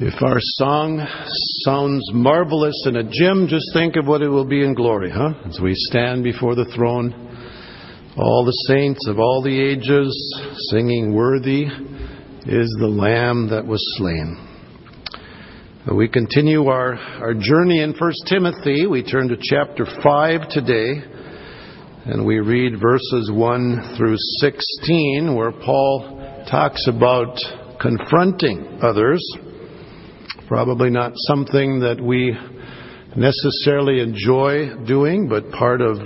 If our song sounds marvelous in a gym, just think of what it will be in glory, huh? As we stand before the throne, all the saints of all the ages singing, Worthy is the Lamb that was slain. We continue our, our journey in 1 Timothy. We turn to chapter 5 today, and we read verses 1 through 16, where Paul talks about confronting others. Probably not something that we necessarily enjoy doing, but part of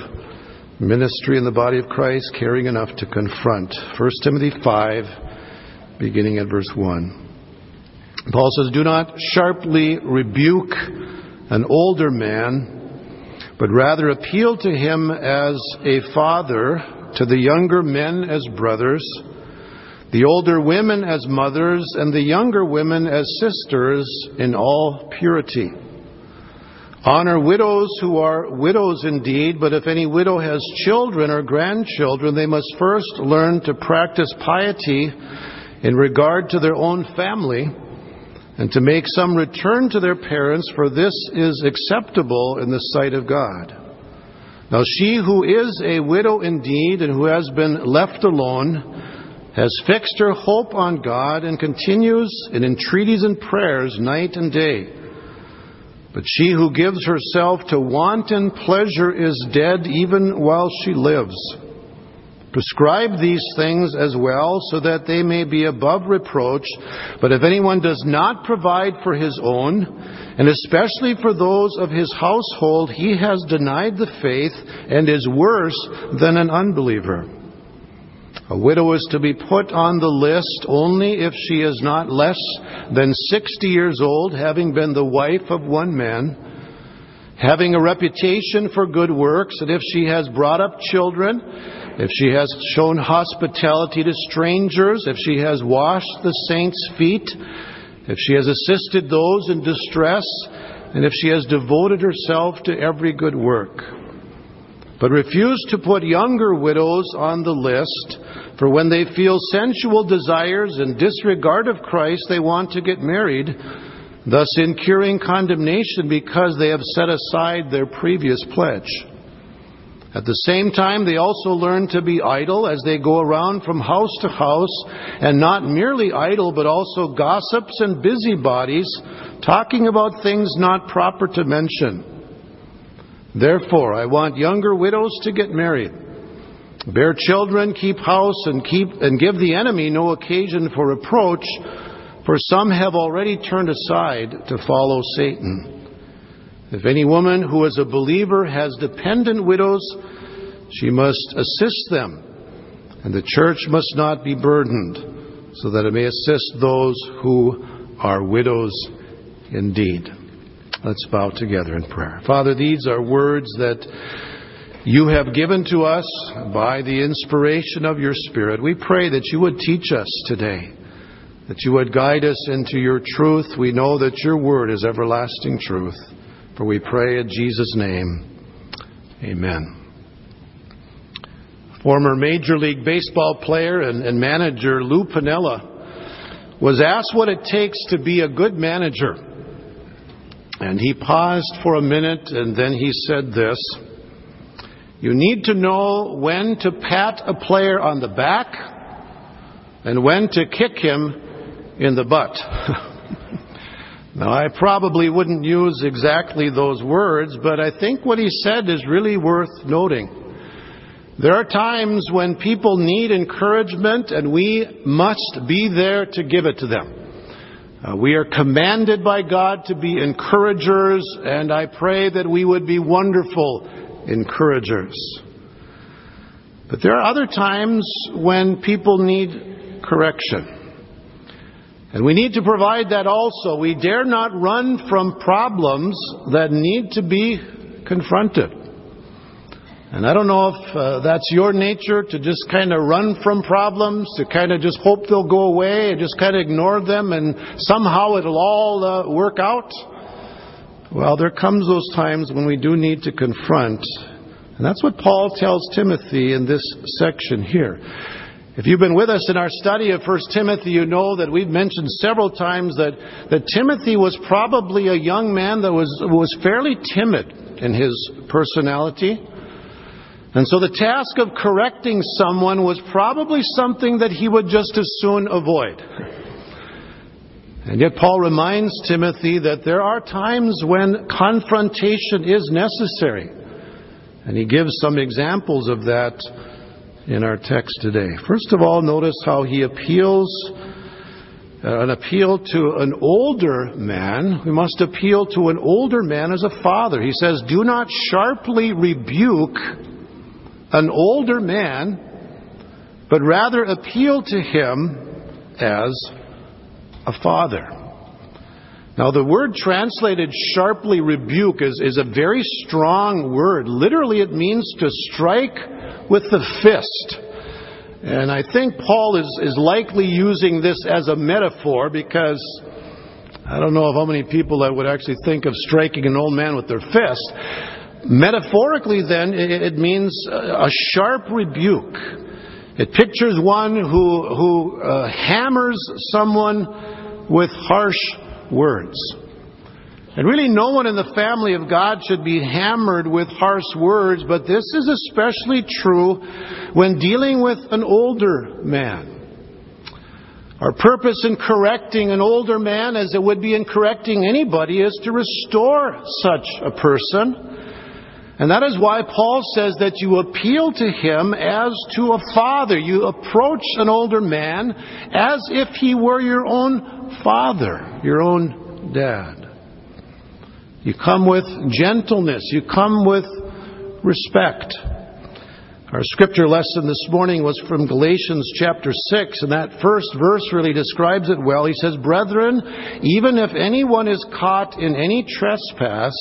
ministry in the body of Christ, caring enough to confront. 1 Timothy 5, beginning at verse 1. Paul says, Do not sharply rebuke an older man, but rather appeal to him as a father, to the younger men as brothers the older women as mothers, and the younger women as sisters in all purity. Honor widows who are widows indeed, but if any widow has children or grandchildren, they must first learn to practice piety in regard to their own family and to make some return to their parents, for this is acceptable in the sight of God. Now she who is a widow indeed and who has been left alone, has fixed her hope on God and continues in entreaties and prayers night and day. But she who gives herself to wanton pleasure is dead even while she lives. Prescribe these things as well so that they may be above reproach. But if anyone does not provide for his own, and especially for those of his household, he has denied the faith and is worse than an unbeliever. A widow is to be put on the list only if she is not less than 60 years old, having been the wife of one man, having a reputation for good works, and if she has brought up children, if she has shown hospitality to strangers, if she has washed the saints' feet, if she has assisted those in distress, and if she has devoted herself to every good work. But refuse to put younger widows on the list, for when they feel sensual desires and disregard of Christ, they want to get married, thus incurring condemnation because they have set aside their previous pledge. At the same time, they also learn to be idle as they go around from house to house, and not merely idle, but also gossips and busybodies, talking about things not proper to mention. Therefore, I want younger widows to get married, bear children, keep house, and keep and give the enemy no occasion for reproach, for some have already turned aside to follow Satan. If any woman who is a believer has dependent widows, she must assist them, and the church must not be burdened, so that it may assist those who are widows indeed. Let's bow together in prayer. Father, these are words that you have given to us by the inspiration of your Spirit. We pray that you would teach us today, that you would guide us into your truth. We know that your word is everlasting truth. For we pray in Jesus' name. Amen. Former Major League Baseball player and, and manager Lou Piniella was asked what it takes to be a good manager. And he paused for a minute and then he said this You need to know when to pat a player on the back and when to kick him in the butt. now, I probably wouldn't use exactly those words, but I think what he said is really worth noting. There are times when people need encouragement and we must be there to give it to them. Uh, we are commanded by God to be encouragers, and I pray that we would be wonderful encouragers. But there are other times when people need correction. And we need to provide that also. We dare not run from problems that need to be confronted. And I don't know if uh, that's your nature to just kind of run from problems, to kind of just hope they'll go away and just kind of ignore them and somehow it'll all uh, work out. Well, there comes those times when we do need to confront. And that's what Paul tells Timothy in this section here. If you've been with us in our study of 1 Timothy, you know that we've mentioned several times that, that Timothy was probably a young man that was, was fairly timid in his personality. And so the task of correcting someone was probably something that he would just as soon avoid. And yet Paul reminds Timothy that there are times when confrontation is necessary. And he gives some examples of that in our text today. First of all, notice how he appeals uh, an appeal to an older man. We must appeal to an older man as a father. He says, Do not sharply rebuke an older man, but rather appeal to him as a father. Now, the word translated sharply rebuke is, is a very strong word. Literally, it means to strike with the fist. And I think Paul is, is likely using this as a metaphor because I don't know how many people that would actually think of striking an old man with their fist. Metaphorically, then, it, it means a sharp rebuke. It pictures one who, who uh, hammers someone with harsh words. And really, no one in the family of God should be hammered with harsh words, but this is especially true when dealing with an older man. Our purpose in correcting an older man, as it would be in correcting anybody, is to restore such a person. And that is why Paul says that you appeal to him as to a father. You approach an older man as if he were your own father, your own dad. You come with gentleness. You come with respect. Our scripture lesson this morning was from Galatians chapter 6, and that first verse really describes it well. He says, Brethren, even if anyone is caught in any trespass,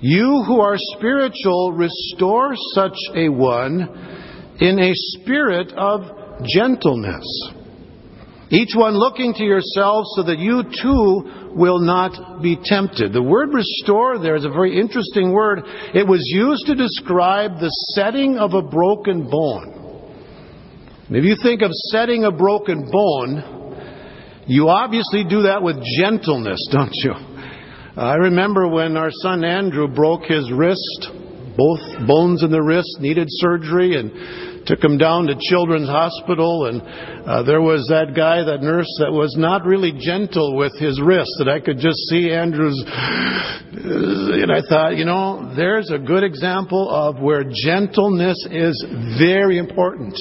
you who are spiritual, restore such a one in a spirit of gentleness. Each one looking to yourselves so that you too will not be tempted. The word restore there is a very interesting word. It was used to describe the setting of a broken bone. If you think of setting a broken bone, you obviously do that with gentleness, don't you? I remember when our son Andrew broke his wrist, both bones in the wrist needed surgery, and took him down to Children's Hospital, and uh, there was that guy, that nurse, that was not really gentle with his wrist. That I could just see Andrew's. And I thought, you know, there's a good example of where gentleness is very important.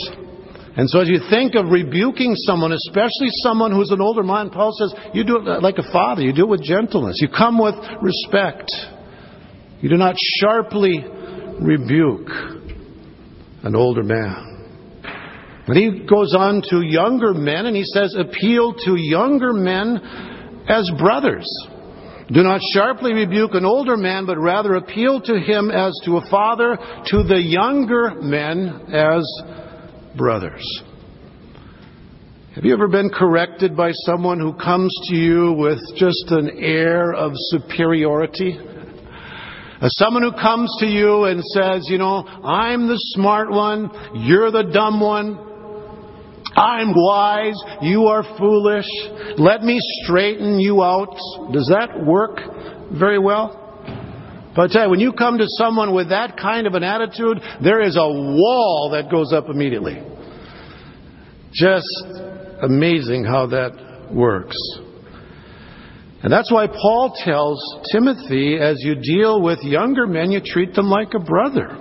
And so, as you think of rebuking someone, especially someone who's an older man, Paul says, you do it like a father. You do it with gentleness. You come with respect. You do not sharply rebuke an older man. And he goes on to younger men and he says, appeal to younger men as brothers. Do not sharply rebuke an older man, but rather appeal to him as to a father, to the younger men as brothers. Have you ever been corrected by someone who comes to you with just an air of superiority? As someone who comes to you and says, you know, I'm the smart one, you're the dumb one, I'm wise, you are foolish, let me straighten you out. Does that work very well? But I tell you, when you come to someone with that kind of an attitude, there is a wall that goes up immediately. Just amazing how that works. And that's why Paul tells Timothy, as you deal with younger men, you treat them like a brother.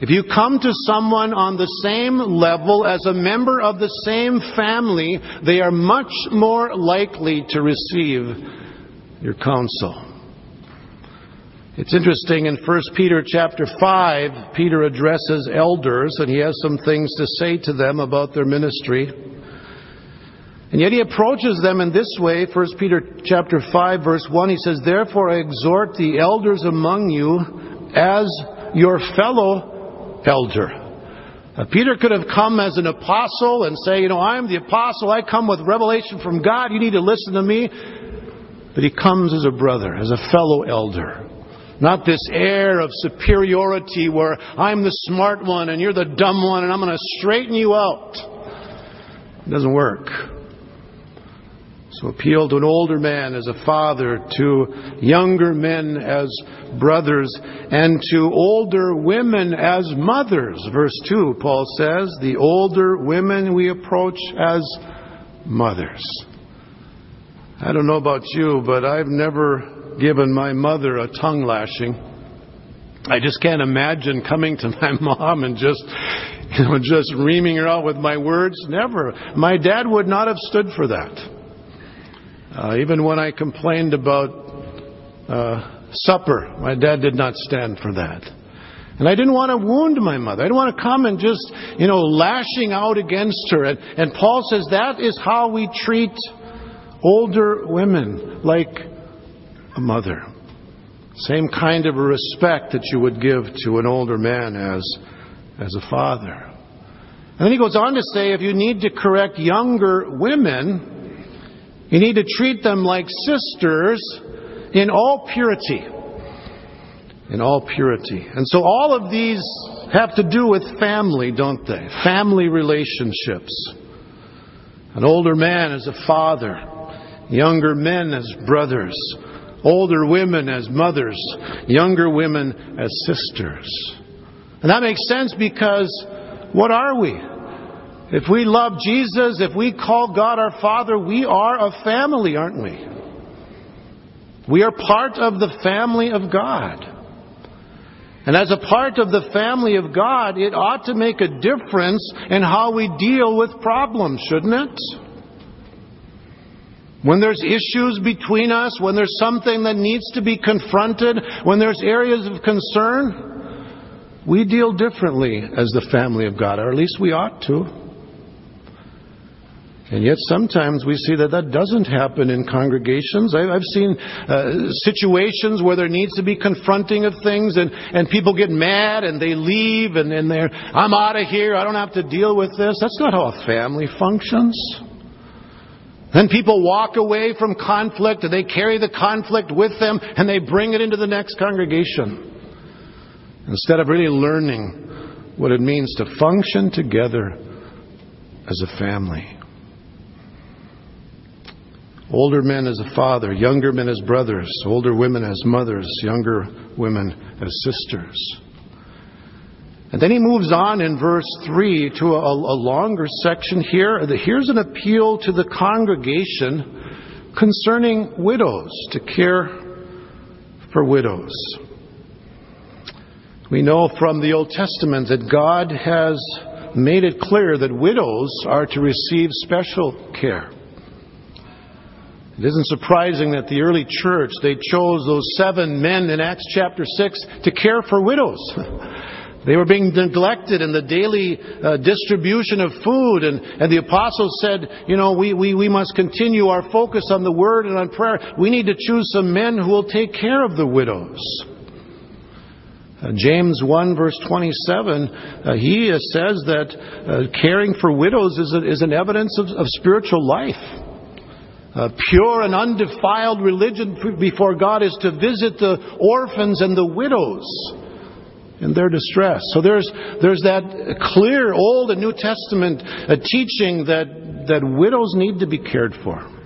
If you come to someone on the same level as a member of the same family, they are much more likely to receive your counsel. It's interesting in 1 Peter chapter 5, Peter addresses elders and he has some things to say to them about their ministry. And yet he approaches them in this way, 1 Peter chapter 5 verse 1, he says, Therefore I exhort the elders among you as your fellow elder. Now, Peter could have come as an apostle and say, you know, I'm the apostle, I come with revelation from God, you need to listen to me. But he comes as a brother, as a fellow elder. Not this air of superiority where I'm the smart one and you're the dumb one and I'm going to straighten you out. It doesn't work. So appeal to an older man as a father, to younger men as brothers, and to older women as mothers. Verse 2, Paul says, the older women we approach as mothers. I don't know about you, but I've never given my mother a tongue lashing. I just can't imagine coming to my mom and just, you know, just reaming her out with my words. Never. My dad would not have stood for that. Uh, even when I complained about uh, supper, my dad did not stand for that. And I didn't want to wound my mother. I didn't want to come and just, you know, lashing out against her. And, and Paul says that is how we treat older women, like a mother. Same kind of respect that you would give to an older man as, as a father. And then he goes on to say if you need to correct younger women, you need to treat them like sisters in all purity. In all purity. And so all of these have to do with family, don't they? Family relationships. An older man as a father, younger men as brothers, older women as mothers, younger women as sisters. And that makes sense because what are we? If we love Jesus, if we call God our Father, we are a family, aren't we? We are part of the family of God. And as a part of the family of God, it ought to make a difference in how we deal with problems, shouldn't it? When there's issues between us, when there's something that needs to be confronted, when there's areas of concern, we deal differently as the family of God, or at least we ought to. And yet sometimes we see that that doesn't happen in congregations. I've seen uh, situations where there needs to be confronting of things and, and people get mad and they leave and, and they're, I'm out of here, I don't have to deal with this. That's not how a family functions. Then people walk away from conflict and they carry the conflict with them and they bring it into the next congregation. Instead of really learning what it means to function together as a family. Older men as a father, younger men as brothers, older women as mothers, younger women as sisters. And then he moves on in verse 3 to a, a longer section here. Here's an appeal to the congregation concerning widows, to care for widows. We know from the Old Testament that God has made it clear that widows are to receive special care. It isn't surprising that the early church, they chose those seven men in Acts chapter 6 to care for widows. They were being neglected in the daily uh, distribution of food. And, and the apostles said, you know, we, we, we must continue our focus on the word and on prayer. We need to choose some men who will take care of the widows. Uh, James 1 verse 27, uh, he says that uh, caring for widows is, a, is an evidence of, of spiritual life. Uh, pure and undefiled religion before God is to visit the orphans and the widows in their distress. So there's, there's that clear Old and New Testament uh, teaching that, that widows need to be cared for.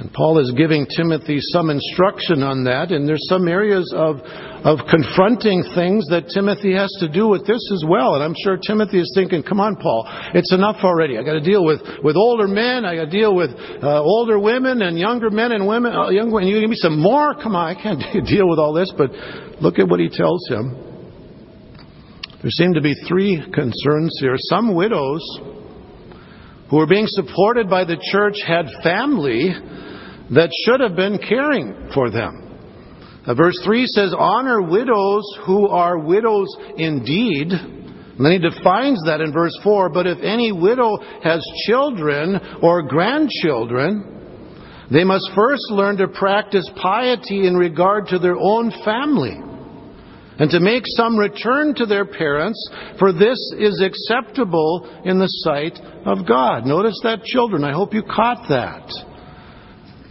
And Paul is giving Timothy some instruction on that, and there's some areas of of confronting things that Timothy has to do with this as well. And I'm sure Timothy is thinking, come on, Paul, it's enough already. I got to deal with, with older men. I got to deal with uh, older women and younger men and women. Uh, young women. You give me some more? Come on, I can't deal with all this. But look at what he tells him. There seem to be three concerns here. Some widows who were being supported by the church had family that should have been caring for them. Uh, verse 3 says, Honor widows who are widows indeed. And then he defines that in verse 4 But if any widow has children or grandchildren, they must first learn to practice piety in regard to their own family and to make some return to their parents, for this is acceptable in the sight of God. Notice that, children. I hope you caught that.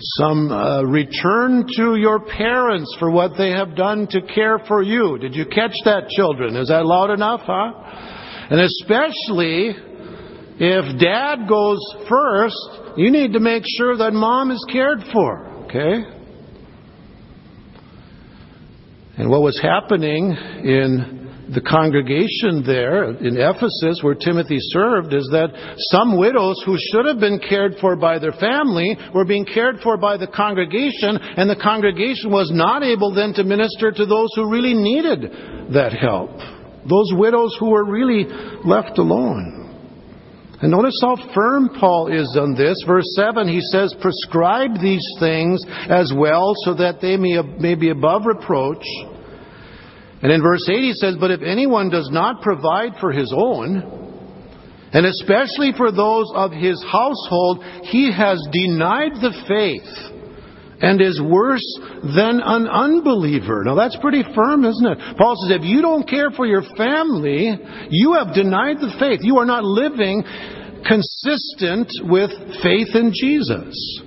Some uh, return to your parents for what they have done to care for you. Did you catch that, children? Is that loud enough, huh? And especially if dad goes first, you need to make sure that mom is cared for, okay? And what was happening in the congregation there in Ephesus, where Timothy served, is that some widows who should have been cared for by their family were being cared for by the congregation, and the congregation was not able then to minister to those who really needed that help. Those widows who were really left alone. And notice how firm Paul is on this. Verse 7, he says, Prescribe these things as well so that they may, may be above reproach and in verse 8 he says, But if anyone does not provide for his own, and especially for those of his household, he has denied the faith and is worse than an unbeliever. Now that's pretty firm, isn't it? Paul says, if you don't care for your family, you have denied the faith. You are not living consistent with faith in Jesus.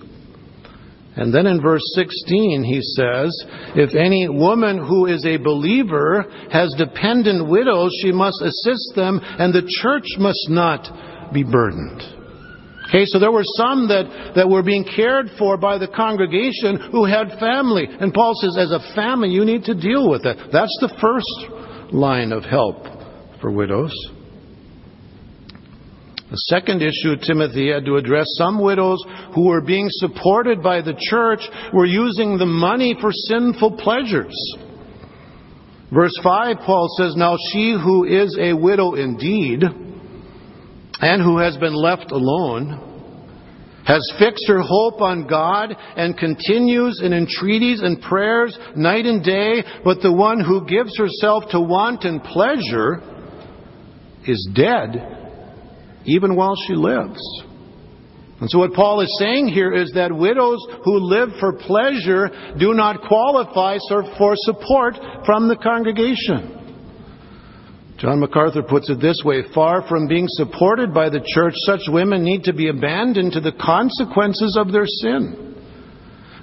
And then in verse 16 he says, If any woman who is a believer has dependent widows, she must assist them, and the church must not be burdened. Okay, so there were some that, that were being cared for by the congregation who had family. And Paul says, as a family, you need to deal with it. That's the first line of help for widows. The second issue Timothy had to address some widows who were being supported by the church were using the money for sinful pleasures. Verse 5, Paul says, Now she who is a widow indeed, and who has been left alone, has fixed her hope on God and continues in entreaties and prayers night and day, but the one who gives herself to wanton pleasure is dead even while she lives. And so what Paul is saying here is that widows who live for pleasure do not qualify for support from the congregation. John MacArthur puts it this way Far from being supported by the church, such women need to be abandoned to the consequences of their sin.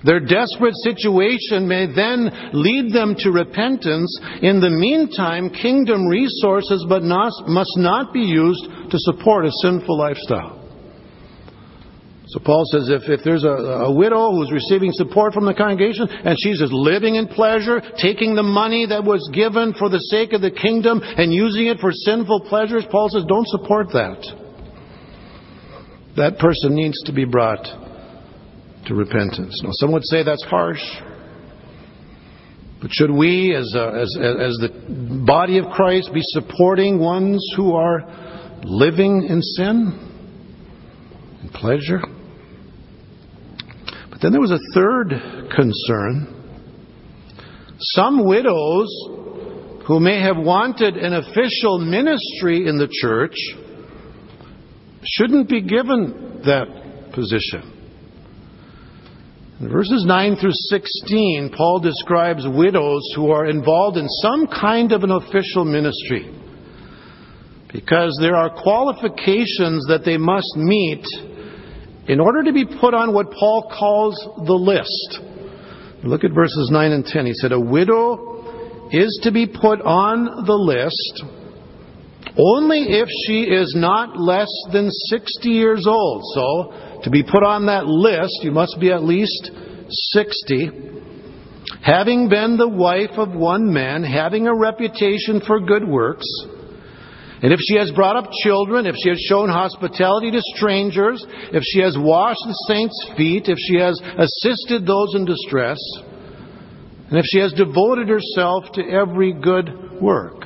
Their desperate situation may then lead them to repentance. In the meantime, kingdom resources but must not be used to support a sinful lifestyle. So Paul says if, if there's a, a widow who's receiving support from the congregation and she's just living in pleasure, taking the money that was given for the sake of the kingdom and using it for sinful pleasures, Paul says don't support that. That person needs to be brought to repentance. Now, some would say that's harsh. But should we, as, a, as, as the body of Christ, be supporting ones who are living in sin and pleasure? But then there was a third concern. Some widows who may have wanted an official ministry in the church shouldn't be given that position. In verses 9 through 16, Paul describes widows who are involved in some kind of an official ministry. Because there are qualifications that they must meet in order to be put on what Paul calls the list. Look at verses 9 and 10. He said, A widow is to be put on the list only if she is not less than 60 years old. So, to be put on that list, you must be at least 60. Having been the wife of one man, having a reputation for good works, and if she has brought up children, if she has shown hospitality to strangers, if she has washed the saints' feet, if she has assisted those in distress, and if she has devoted herself to every good work.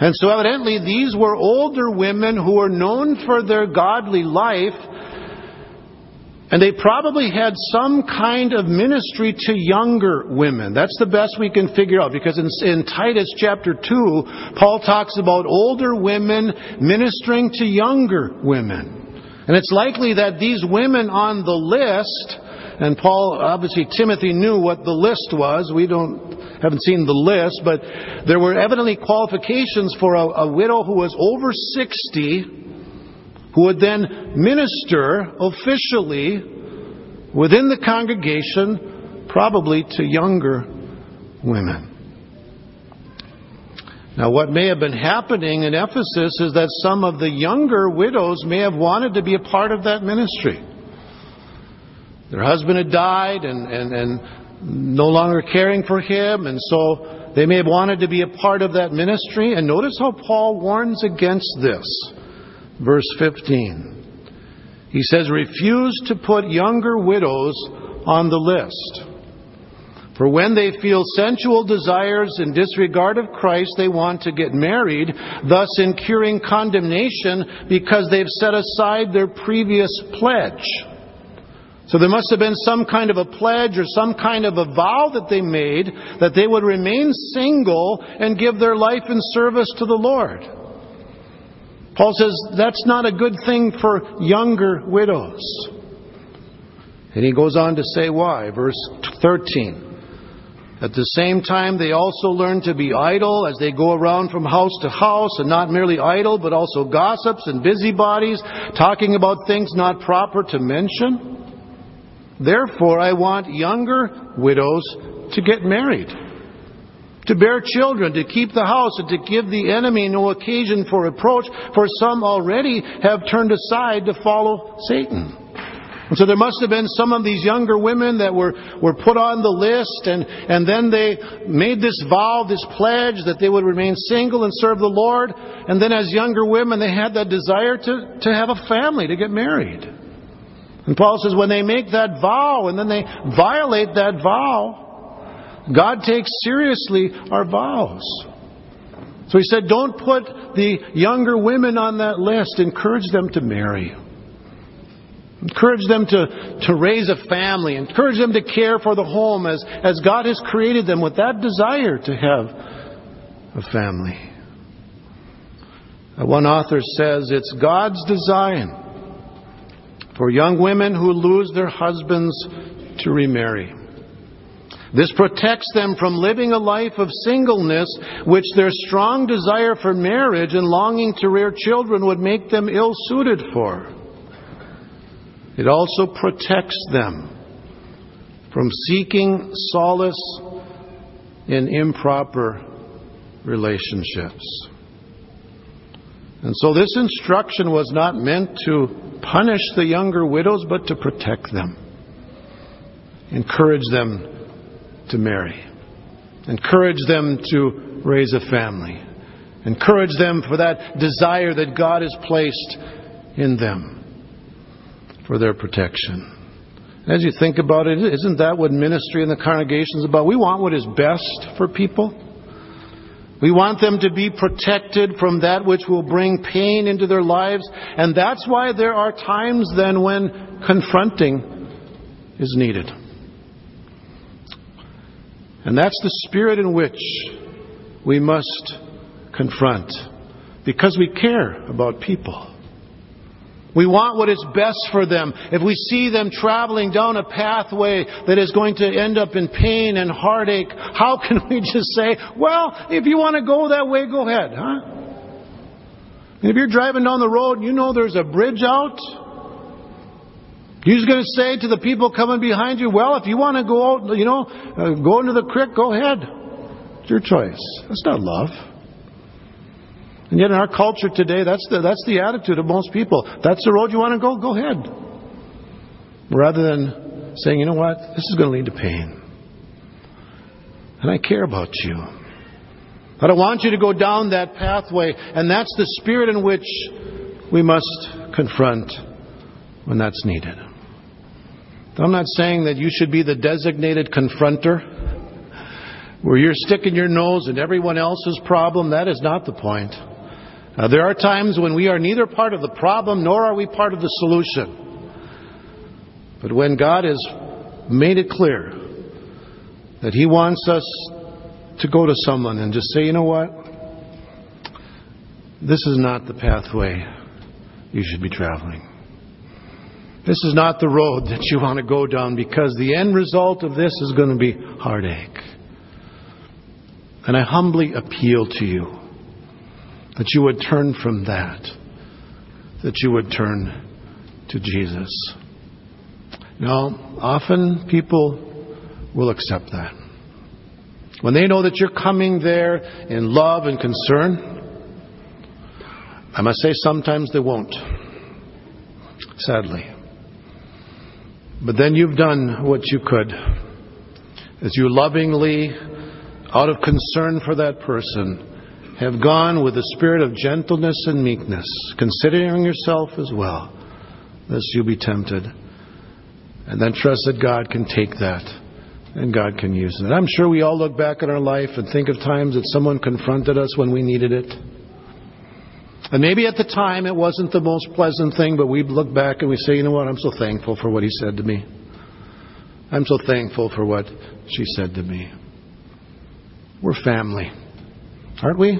And so evidently these were older women who were known for their godly life, and they probably had some kind of ministry to younger women. That's the best we can figure out because in, in, Titus chapter 2, Paul talks about older women ministering to younger women. And it's likely that these women on the list, and Paul, obviously Timothy knew what the list was. We don't, haven't seen the list, but there were evidently qualifications for a, a widow who was over 60 who would then minister officially within the congregation, probably to younger women. Now, what may have been happening in Ephesus is that some of the younger widows may have wanted to be a part of that ministry. Their husband had died and, and, and no longer caring for him, and so they may have wanted to be a part of that ministry. And notice how Paul warns against this. Verse 15. He says, Refuse to put younger widows on the list. For when they feel sensual desires in disregard of Christ, they want to get married, thus incurring condemnation because they've set aside their previous pledge. So there must have been some kind of a pledge or some kind of a vow that they made that they would remain single and give their life in service to the Lord. Paul says that's not a good thing for younger widows. And he goes on to say why. Verse 13. At the same time, they also learn to be idle as they go around from house to house, and not merely idle, but also gossips and busybodies, talking about things not proper to mention. Therefore, I want younger widows to get married, to bear children, to keep the house, and to give the enemy no occasion for reproach, for some already have turned aside to follow Satan. And so there must have been some of these younger women that were, were put on the list, and, and then they made this vow, this pledge that they would remain single and serve the Lord. And then as younger women, they had that desire to, to have a family, to get married. And Paul says when they make that vow and then they violate that vow, God takes seriously our vows. So he said, don't put the younger women on that list. Encourage them to marry. Encourage them to, to raise a family. Encourage them to care for the home as, as God has created them with that desire to have a family. Uh, one author says it's God's design for young women who lose their husbands to remarry. This protects them from living a life of singleness, which their strong desire for marriage and longing to rear children would make them ill suited for. It also protects them from seeking solace in improper relationships. And so this instruction was not meant to punish the younger widows, but to protect them. Encourage them to marry. Encourage them to raise a family. Encourage them for that desire that God has placed in them for their protection. As you think about it, isn't that what ministry in the congregation is about? We want what is best for people. We want them to be protected from that which will bring pain into their lives. And that's why there are times then when confronting is needed. And that's the spirit in which we must confront because we care about people. We want what is best for them. If we see them traveling down a pathway that is going to end up in pain and heartache, how can we just say, well, if you want to go that way, go ahead, huh? if you're driving down the road and you know there's a bridge out, just going to say to the people coming behind you, well, if you want to go out, you know, uh, go into the creek, go ahead. It's your choice. That's not love. And yet in our culture today, that's the, that's the attitude of most people. That's the road you want to go, go ahead. Rather than saying, you know what, this is going to lead to pain. And I care about you. But I don't want you to go down that pathway. And that's the spirit in which we must confront when that's needed. I'm not saying that you should be the designated confronter where you're sticking your nose in everyone else's problem. That is not the point. Uh, there are times when we are neither part of the problem nor are we part of the solution. But when God has made it clear that He wants us to go to someone and just say, you know what? This is not the pathway you should be traveling. This is not the road that you want to go down because the end result of this is going to be heartache. And I humbly appeal to you that you would turn from that, that you would turn to Jesus. Now, often people will accept that. When they know that you're coming there in love and concern, I must say sometimes they won't. Sadly. But then you've done what you could. As you lovingly, out of concern for that person, have gone with a spirit of gentleness and meekness, considering yourself as well, lest you be tempted. And then trust that God can take that and God can use it. I'm sure we all look back at our life and think of times that someone confronted us when we needed it. And maybe at the time it wasn't the most pleasant thing, but we look back and we say, you know what, I'm so thankful for what he said to me. I'm so thankful for what she said to me. We're family, aren't we?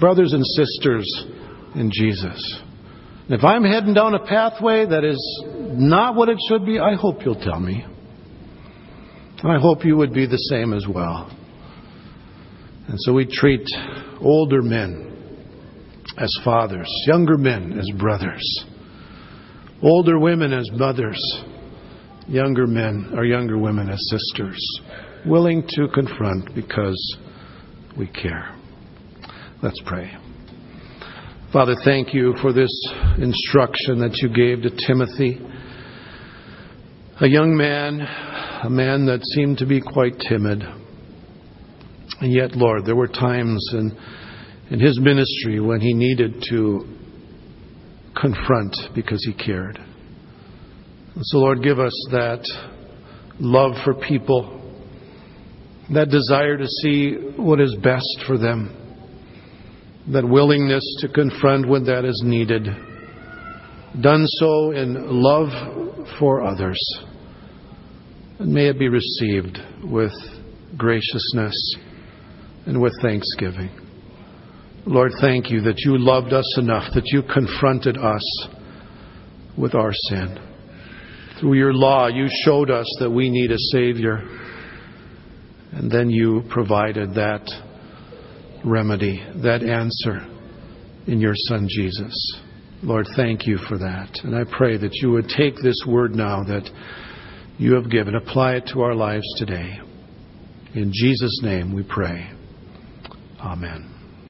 Brothers and sisters in Jesus. And if I'm heading down a pathway that is not what it should be, I hope you'll tell me. And I hope you would be the same as well. And so we treat older men as fathers, younger men as brothers, older women as mothers, younger men or younger women as sisters, willing to confront because we care. Let's pray. Father, thank you for this instruction that you gave to Timothy, a young man, a man that seemed to be quite timid. And yet, Lord, there were times in in his ministry when he needed to confront because he cared. And so, Lord, give us that love for people, that desire to see what is best for them, that willingness to confront when that is needed, done so in love for others. And may it be received with graciousness and with thanksgiving. Lord, thank you that you loved us enough, that you confronted us with our sin. Through your law, you showed us that we need a Savior. And then you provided that remedy, that answer in your Son Jesus. Lord, thank you for that. And I pray that you would take this word now that you have given, apply it to our lives today. In Jesus' name we pray. Amen.